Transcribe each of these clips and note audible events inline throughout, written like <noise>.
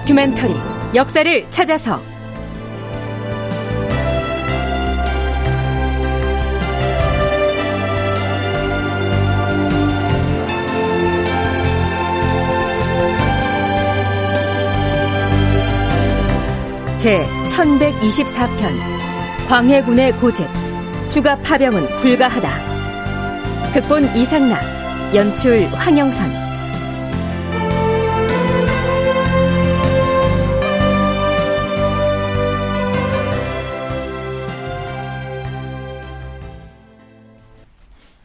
다큐멘터리 역사를 찾아서. 제 1124편 광해군의 고집. 추가 파병은 불가하다. 극본 이상락 연출 황영선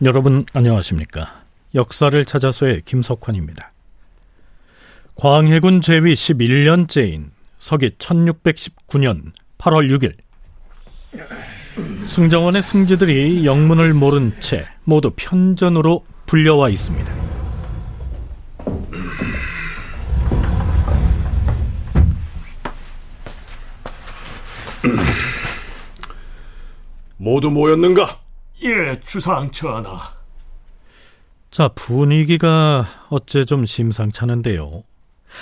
여러분 안녕하십니까 역사를 찾아서의 김석환입니다 광해군 제위 11년째인 서기 1619년 8월 6일 승정원의 승지들이 영문을 모른 채 모두 편전으로 불려와 있습니다. 모두 모였는가? 예, 주상 전하. 자, 분위기가 어째 좀 심상찮은데요.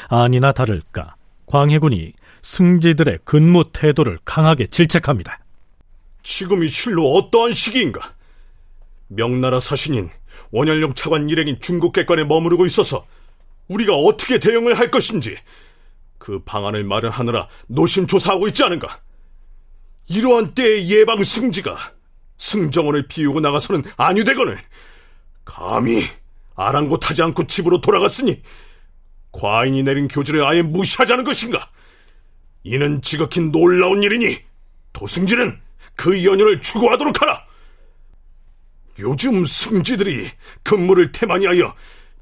아니나 다를까 광해군이 승지들의 근무 태도를 강하게 질책합니다. 지금이 실로 어떠한 시기인가? 명나라 사신인 원현령 차관 일행인 중국 객관에 머무르고 있어서 우리가 어떻게 대응을 할 것인지 그 방안을 마련하느라 노심조사하고 있지 않은가? 이러한 때의 예방 승지가 승정원을 비우고 나가서는 안유대건을 감히 아랑곳하지 않고 집으로 돌아갔으니 과인이 내린 교지를 아예 무시하자는 것인가? 이는 지극히 놀라운 일이니 도승지는 그 연연을 추구하도록 하라. 요즘 승지들이 근무를 태만히 하여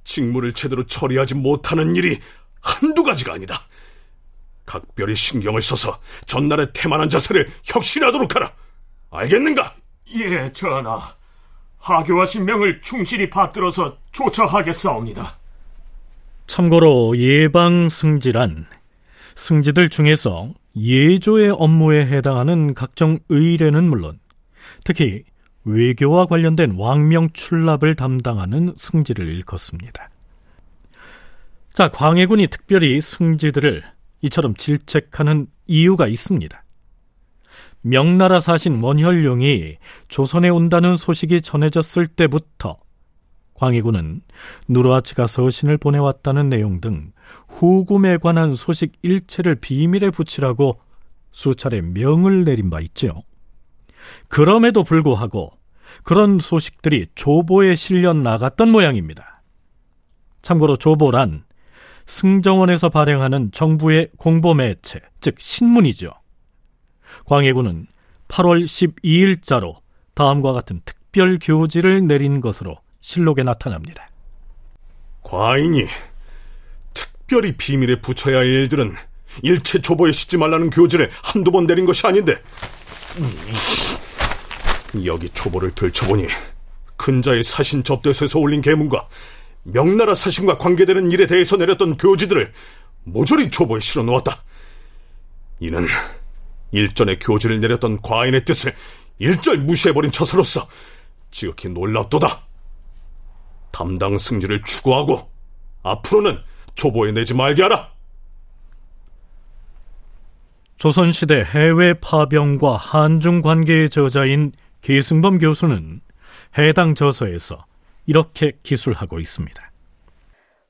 직무를 제대로 처리하지 못하는 일이 한두 가지가 아니다. 각별히 신경을 써서 전날의 태만한 자세를 혁신하도록 하라. 알겠는가? 예, 전하. 하교하신 명을 충실히 받들어서 조처하겠사옵니다. 참고로 예방 승지란 승지들 중에서 예조의 업무에 해당하는 각종 의뢰는 물론 특히 외교와 관련된 왕명 출납을 담당하는 승지를 일컫습니다. 자, 광해군이 특별히 승지들을 이처럼 질책하는 이유가 있습니다. 명나라 사신 원혈룡이 조선에 온다는 소식이 전해졌을 때부터 광해군은 누르하치가 서신을 보내왔다는 내용 등 후금에 관한 소식 일체를 비밀에 붙이라고 수차례 명을 내린 바 있죠. 그럼에도 불구하고 그런 소식들이 조보에 실려 나갔던 모양입니다. 참고로 조보란 승정원에서 발행하는 정부의 공보 매체, 즉 신문이죠. 광해군은 8월 12일자로 다음과 같은 특별 교지를 내린 것으로 실록에 나타납니다. 과인이 특별히 비밀에 붙여야 할 일들은 일체 조보에 싣지 말라는 교지를 한두 번 내린 것이 아닌데 여기 초보를 들춰보니 근자의 사신 접대소에서 올린 계문과 명나라 사신과 관계되는 일에 대해서 내렸던 교지들을 모조리 초보에 실어 놓았다. 이는 일전에 교지를 내렸던 과인의 뜻을 일절 무시해버린 처사로서 지극히 놀랍도다. 담당 승리를 추구하고 앞으로는 초보에 내지 말게 하라. 조선시대 해외 파병과 한중 관계의 저자인 계승범 교수는 해당 저서에서 이렇게 기술하고 있습니다.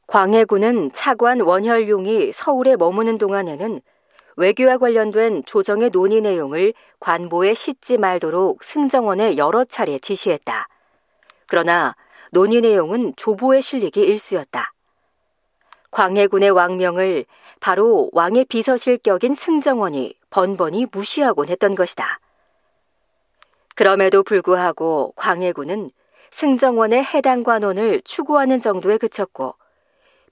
광해군은 차관 원혈용이 서울에 머무는 동안에는 외교와 관련된 조정의 논의 내용을 관보에 싣지 말도록 승정원에 여러 차례 지시했다. 그러나 논의 내용은 조보에 실리기 일쑤였다. 광해군의 왕명을 바로 왕의 비서실격인 승정원이 번번이 무시하곤 했던 것이다. 그럼에도 불구하고 광해군은 승정원의 해당 관원을 추구하는 정도에 그쳤고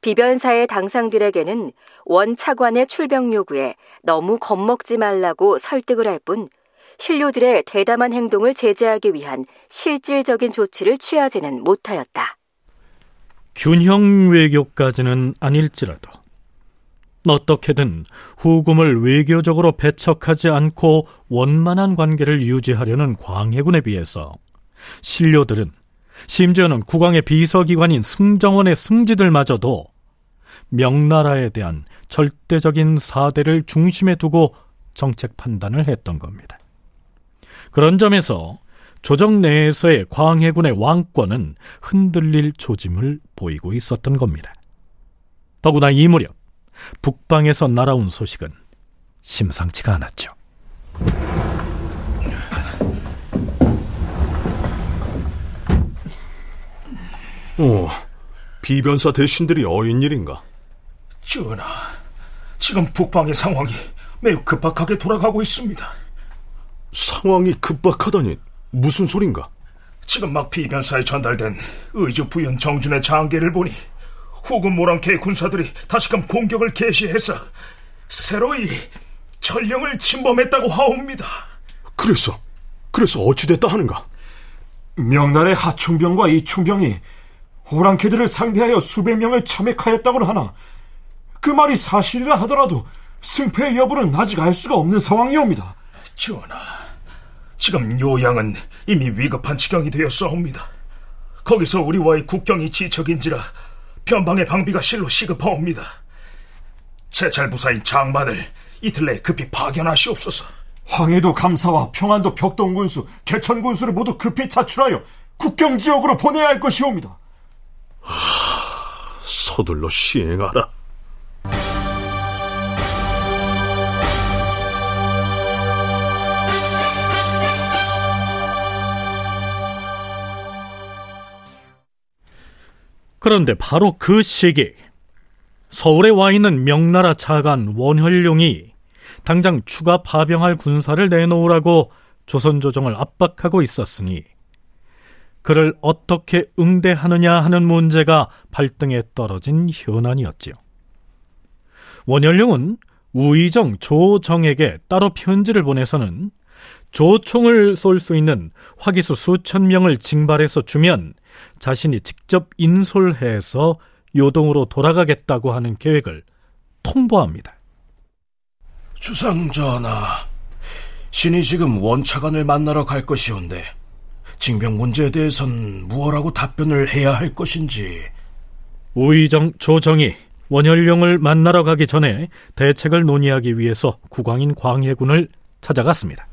비변사의 당상들에게는 원 차관의 출병 요구에 너무 겁먹지 말라고 설득을 할 뿐 신료들의 대담한 행동을 제재하기 위한 실질적인 조치를 취하지는 못하였다. 균형 외교까지는 아닐지라도 어떻게든 후금을 외교적으로 배척하지 않고 원만한 관계를 유지하려는 광해군에 비해서 신료들은 심지어는 국왕의 비서기관인 승정원의 승지들마저도 명나라에 대한 절대적인 사대를 중심에 두고 정책 판단을 했던 겁니다. 그런 점에서 조정 내에서의 광해군의 왕권은 흔들릴 조짐을 보이고 있었던 겁니다. 더구나 이 무렵 북방에서 날아온 소식은 심상치가 않았죠. 오, 비변사 대신들이 어인 일인가? 전하, 지금 북방의 상황이 매우 급박하게 돌아가고 있습니다. 상황이 급박하다니 무슨 소린가? 지금 막 비변사에 전달된 의주 부연 정준의 장계를 보니 후금 모랑케 군사들이 다시금 공격을 개시해서 새로이 전령을 침범했다고 하옵니다. 그래서 그래서 어찌됐다 하는가? 명나라의 하충병과 이충병이 오랑캐들을 상대하여 수백 명을 참액하였다고 하나 그 말이 사실이라 하더라도 승패의 여부는 아직 알 수가 없는 상황이옵니다. 전하, 지금 요양은 이미 위급한 지경이 되었사옵니다. 거기서 우리와의 국경이 지척인지라 변방의 방비가 실로 시급하옵니다. 제찰 부사인 장만을 이틀 내에 급히 파견하시옵소서. 황해도 감사와 평안도 벽동군수, 개천군수를 모두 급히 차출하여 국경 지역으로 보내야 할 것이옵니다. 하, 서둘러 시행하라. 그런데 바로 그 시기 서울에 와 있는 명나라 차관 원혈룡이 당장 추가 파병할 군사를 내놓으라고 조선 조정을 압박하고 있었으니 그를 어떻게 응대하느냐 하는 문제가 발등에 떨어진 현안이었지요. 원혈룡은 우의정 조정에게 따로 편지를 보내서는 조총을 쏠 수 있는 화기수 수천 명을 징발해서 주면 자신이 직접 인솔해서 요동으로 돌아가겠다고 하는 계획을 통보합니다. 주상전하, 신이 지금 원차관을 만나러 갈 것이온데 징병 문제에 대해선 무엇라고 답변을 해야 할 것인지 우의정 조정이 원혈룡을 만나러 가기 전에 대책을 논의하기 위해서 국왕인 광해군을 찾아갔습니다.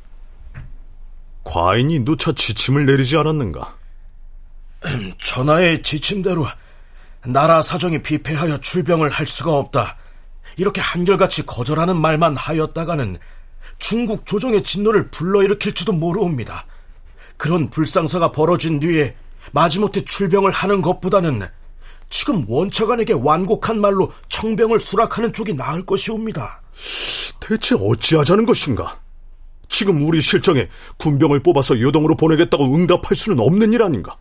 과인이 누차 지침을 내리지 않았는가? 전하의 지침대로 나라 사정이 비폐하여 출병을 할 수가 없다. 이렇게 한결같이 거절하는 말만 하였다가는 중국 조정의 진노를 불러일으킬지도 모르옵니다. 그런 불상사가 벌어진 뒤에 마지못해 출병을 하는 것보다는 지금 원처관에게 완곡한 말로 청병을 수락하는 쪽이 나을 것이옵니다. 대체 어찌하자는 것인가? 지금 우리 실정에 군병을 뽑아서 요동으로 보내겠다고 응답할 수는 없는 일 아닌가?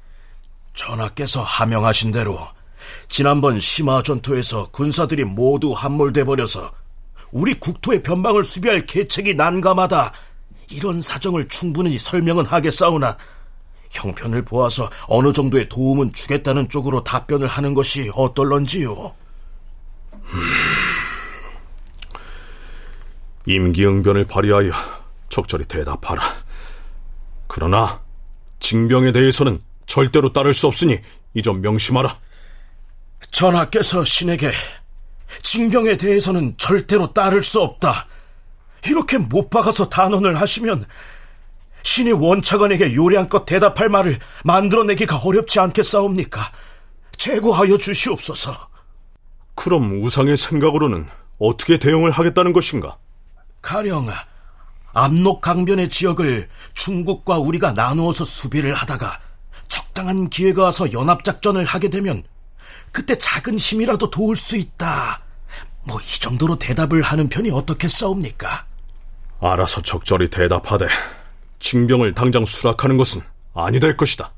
전하께서 하명하신 대로 지난번 심화 전투에서 군사들이 모두 함몰돼 버려서 우리 국토의 변방을 수비할 계책이 난감하다. 이런 사정을 충분히 설명은 하겠사오나 형편을 보아서 어느 정도의 도움은 주겠다는 쪽으로 답변을 하는 것이 어떨런지요? 음... 임기응변을 발휘하여 적절히 대답하라. 그러나 징병에 대해서는 절대로 따를 수 없으니 이 점 명심하라. 전하께서 신에게 징병에 대해서는 절대로 따를 수 없다. 이렇게 못 박아서 단언을 하시면 신이 원차관에게 요량껏 대답할 말을 만들어내기가 어렵지 않겠사옵니까? 제고하여 주시옵소서. 그럼 우상의 생각으로는 어떻게 대응을 하겠다는 것인가? 가령 압록 강변의 지역을 중국과 우리가 나누어서 수비를 하다가 적당한 기회가 와서 연합작전을 하게 되면 그때 작은 힘이라도 도울 수 있다. 뭐 이 정도로 대답을 하는 편이 어떻겠사옵니까? 알아서 적절히 대답하되 징병을 당장 수락하는 것은 아니 될 것이다.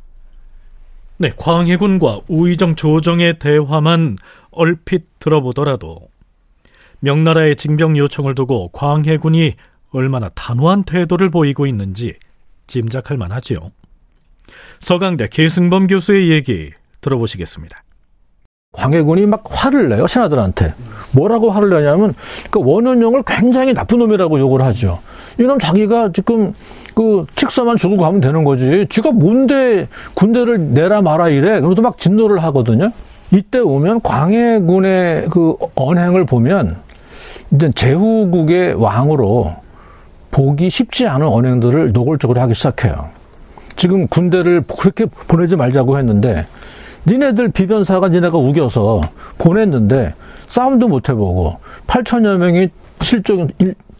네, 광해군과 우의정 조정의 대화만 얼핏 들어보더라도 명나라의 징병 요청을 두고 광해군이 얼마나 단호한 태도를 보이고 있는지 짐작할 만하지요. 서강대 계승범 교수의 얘기 들어보시겠습니다. 광해군이 막 화를 내요 신하들한테 뭐라고 화를 내냐면 그 원원용을 굉장히 나쁜 놈이라고 욕을 하죠. 이놈 자기가 지금 그 직사만 주고 가면 되는 거지. 지가 뭔데 군대를 내라 마라 이래. 그래도 막 진노를 하거든요. 이때 오면 광해군의 그 언행을 보면 이제 제후국의 왕으로 보기 쉽지 않은 언행들을 노골적으로 하기 시작해요. 지금 군대를 그렇게 보내지 말자고 했는데 니네들 비변사가 니네가 우겨서 보냈는데 싸움도 못 해보고 8천여 명이 실종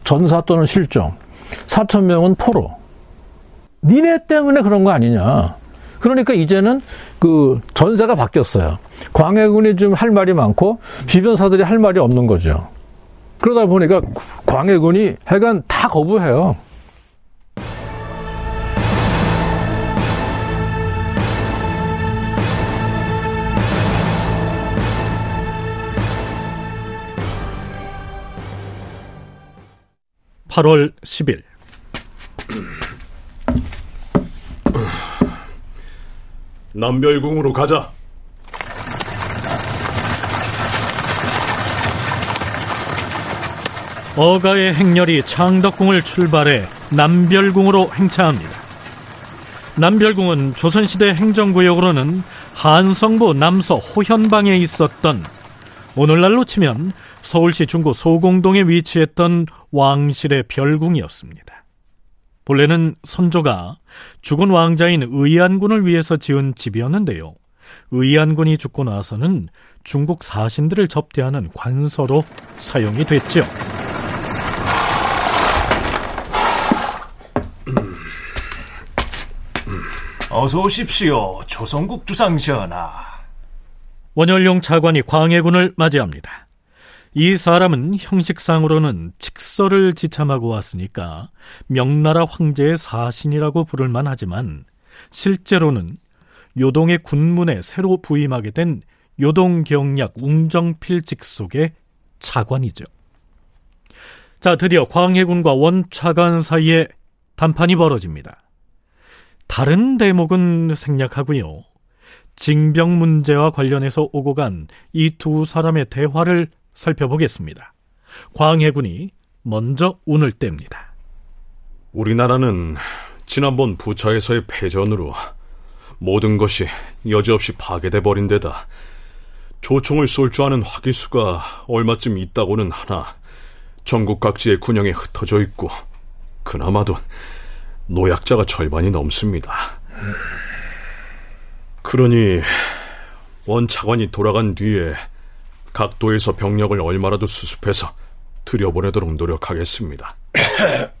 전사 또는 실종 4천 명은 포로 니네 때문에 그런 거 아니냐 그러니까 이제는 그 전세가 바뀌었어요. 광해군이 좀 할 말이 많고 비변사들이 할 말이 없는 거죠. 그러다 보니까 광해군이 하여간 다 거부해요. (8월 10일) 남별궁으로 가자. 어가의 행렬이 창덕궁을 출발해 남별궁으로 행차합니다. 남별궁은 조선시대 행정구역으로는 한성부 남서 호현방에 있었던 오늘날로 치면 서울시 중구 소공동에 위치했던 왕실의 별궁이었습니다. 본래는 선조가 죽은 왕자인 의안군을 위해서 지은 집이었는데요. 의안군이 죽고 나서는 중국 사신들을 접대하는 관서로 사용이 됐죠. 어서 오십시오, 조선국 주상전하. 원열용 차관이 광해군을 맞이합니다. 이 사람은 형식상으로는 칙서를 지참하고 왔으니까 명나라 황제의 사신이라고 부를 만 하지만 실제로는 요동의 군문에 새로 부임하게 된 요동경약 웅정필 직속의 차관이죠. 자, 드디어 광해군과 원차관 사이에 단판이 벌어집니다. 다른 대목은 생략하고요. 징병 문제와 관련해서 오고 간 이 두 사람의 대화를 살펴보겠습니다. 광해군이 먼저 운을 뗍니다. 우리나라는 지난번 부차에서의 패전으로 모든 것이 여지없이 파괴돼 버린 데다 조총을 쏠 줄 아는 화기수가 얼마쯤 있다고는 하나 전국 각지의 군영에 흩어져 있고 그나마도 노약자가 절반이 넘습니다. 그러니 원차관이 돌아간 뒤에 각도에서 병력을 얼마라도 수습해서 들여보내도록 노력하겠습니다. <clears throat>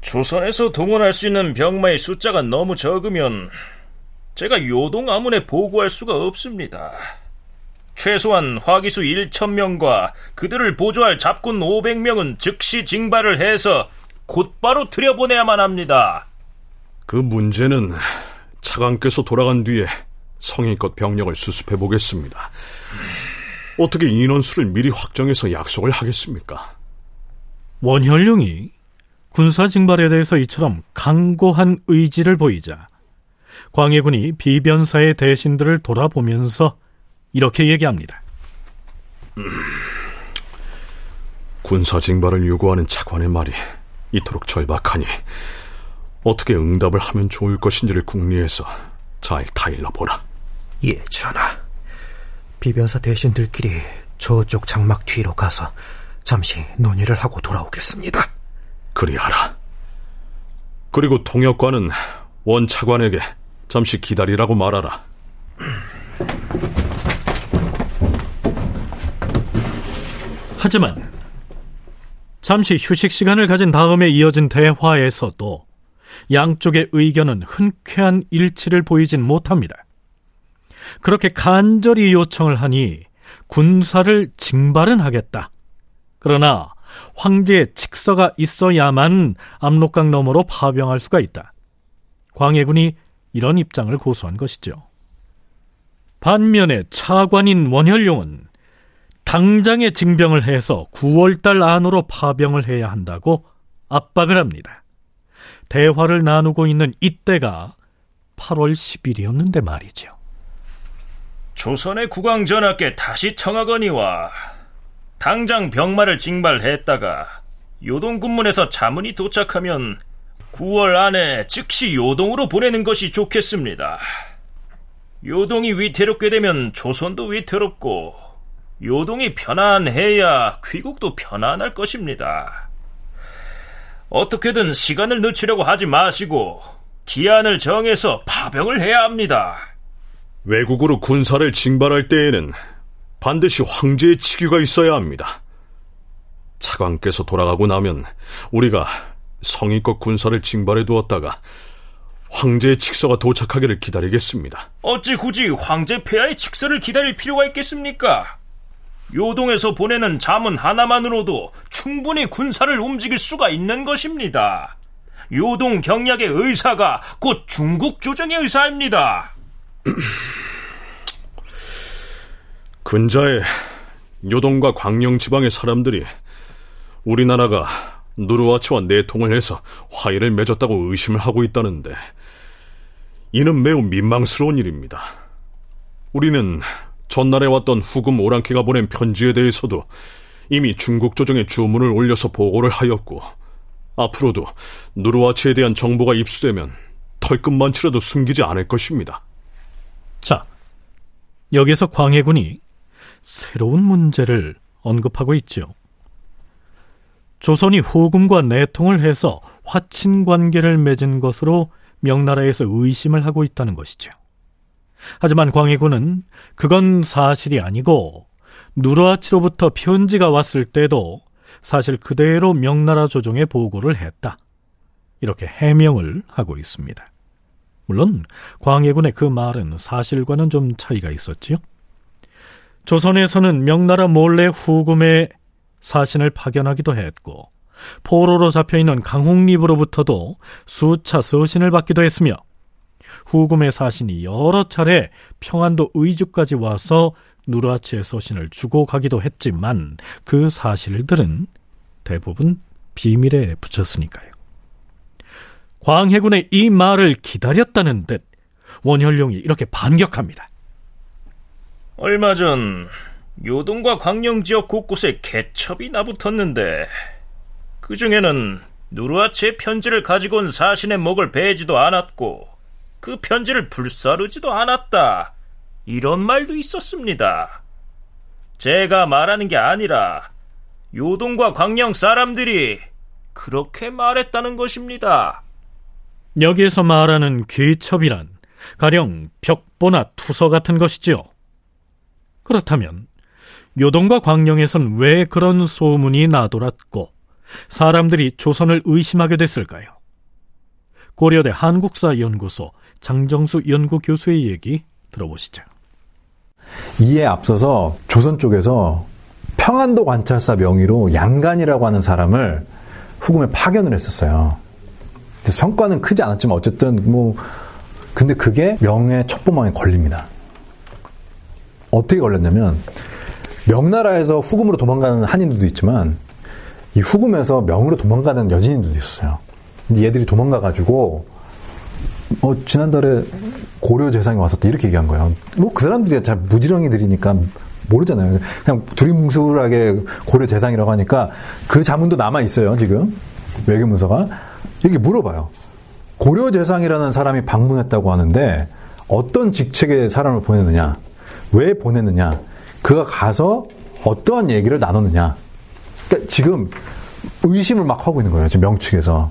조선에서 동원할 수 있는 병마의 숫자가 너무 적으면 제가 요동 아문에 보고할 수가 없습니다. 최소한 화기수 1천명과 그들을 보조할 잡군 500명은 즉시 징발을 해서 곧바로 들여보내야만 합니다. 그 문제는 차관께서 돌아간 뒤에 성의껏 병력을 수습해 보겠습니다. 어떻게 인원수를 미리 확정해서 약속을 하겠습니까? 원현룡이 군사 징발에 대해서 이처럼 강고한 의지를 보이자 광해군이 비변사의 대신들을 돌아보면서 이렇게 얘기합니다. 음, 군사 징발을 요구하는 차관의 말이 이토록 절박하니 어떻게 응답을 하면 좋을 것인지를 궁리해서 잘 타일러 보라. 예, 전하. 비변사 대신들끼리 저쪽 장막 뒤로 가서 잠시 논의를 하고 돌아오겠습니다. 그리하라. 그리고 통역관은 원차관에게 잠시 기다리라고 말하라. 하지만 잠시 휴식 시간을 가진 다음에 이어진 대화에서도 양쪽의 의견은 흔쾌한 일치를 보이진 못합니다. 그렇게 간절히 요청을 하니 군사를 징발은 하겠다. 그러나 황제의 칙서가 있어야만 압록강 너머로 파병할 수가 있다. 광해군이 이런 입장을 고수한 것이죠. 반면에 차관인 원현룡은 당장에 징병을 해서 9월달 안으로 파병을 해야 한다고 압박을 합니다. 대화를 나누고 있는 이때가 8월 10일이었는데 말이죠. 조선의 국왕 전하께 다시 청하거니와 당장 병마를 징발했다가 요동 군문에서 자문이 도착하면 9월 안에 즉시 요동으로 보내는 것이 좋겠습니다. 요동이 위태롭게 되면 조선도 위태롭고 요동이 편안해야 귀국도 편안할 것입니다. 어떻게든 시간을 늦추려고 하지 마시고 기한을 정해서 파병을 해야 합니다. 외국으로 군사를 징발할 때에는 반드시 황제의 치규가 있어야 합니다. 차관께서 돌아가고 나면 우리가 성의껏 군사를 징발해 두었다가 황제의 칙서가 도착하기를 기다리겠습니다. 어찌 굳이 황제 폐하의 칙서를 기다릴 필요가 있겠습니까? 요동에서 보내는 자문 하나만으로도 충분히 군사를 움직일 수가 있는 것입니다. 요동 경략의 의사가 곧 중국 조정의 의사입니다. <clears throat> 근자에 요동과 광영 지방의 사람들이 우리나라가 누르와치와 내통을 해서 화해를 맺었다고 의심을 하고 있다는데 이는 매우 민망스러운 일입니다. 우리는 전날에 왔던 후금 오랑캐가 보낸 편지에 대해서도 이미 중국 조정에 주문을 올려서 보고를 하였고 앞으로도 누르와치에 대한 정보가 입수되면 털끝만치라도 숨기지 않을 것입니다. 자, 여기서 광해군이 새로운 문제를 언급하고 있죠. 조선이 후금과 내통을 해서 화친 관계를 맺은 것으로 명나라에서 의심을 하고 있다는 것이죠. 하지만 광해군은 그건 사실이 아니고 누르하치로부터 편지가 왔을 때도 사실 그대로 명나라 조정에 보고를 했다. 이렇게 해명을 하고 있습니다. 물론 광해군의 그 말은 사실과는 좀 차이가 있었지요. 조선에서는 명나라 몰래 후금의 사신을 파견하기도 했고 포로로 잡혀있는 강홍립으로부터도 수차 서신을 받기도 했으며 후금의 사신이 여러 차례 평안도 의주까지 와서 누르하치의 서신을 주고 가기도 했지만 그 사실들은 대부분 비밀에 붙였으니까요. 광해군의 이 말을 기다렸다는 듯 원현룡이 이렇게 반격합니다. 얼마 전 요동과 광영 지역 곳곳에 개첩이 나붙었는데 그 중에는 누르하치의 편지를 가지고 온 사신의 목을 베지도 않았고 그 편지를 불사르지도 않았다. 이런 말도 있었습니다. 제가 말하는 게 아니라 요동과 광영 사람들이 그렇게 말했다는 것입니다. 여기에서 말하는 귀첩이란 가령 벽보나 투서 같은 것이지요. 그렇다면 요동과 광령에선 왜 그런 소문이 나돌았고 사람들이 조선을 의심하게 됐을까요? 고려대 한국사연구소 장정수 연구교수의 얘기 들어보시죠. 이에 앞서서 조선 쪽에서 평안도 관찰사 명의로 양간이라고 하는 사람을 후금에 파견을 했었어요. 성과는 크지 않았지만 어쨌든 뭐 근데 그게 명예 첩보망에 걸립니다. 어떻게 걸렸냐면 명나라에서 후금으로 도망가는 한인들도 있지만 이 후금에서 명으로 도망가는 여진들도 있었어요. 근데 얘들이 도망가가지고 어 지난달에 고려 재상이 왔었다 이렇게 얘기한 거예요. 뭐그 사람들이 잘 무지렁이들이니까 모르잖아요. 그냥 두리뭉술하게 고려 재상이라고 하니까 그 자문도 남아 있어요 지금 외교문서가 이렇게 물어봐요. 고려 재상이라는 사람이 방문했다고 하는데 어떤 직책의 사람을 보냈느냐, 왜 보냈느냐, 그가 가서 어떠한 얘기를 나눴느냐. 그러니까 지금 의심을 막 하고 있는 거예요. 지금 명측에서.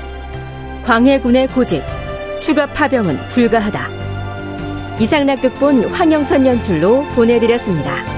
광해군의 고집 추가 파병은 불가하다 이상락 극본 황영선 연출로 보내드렸습니다.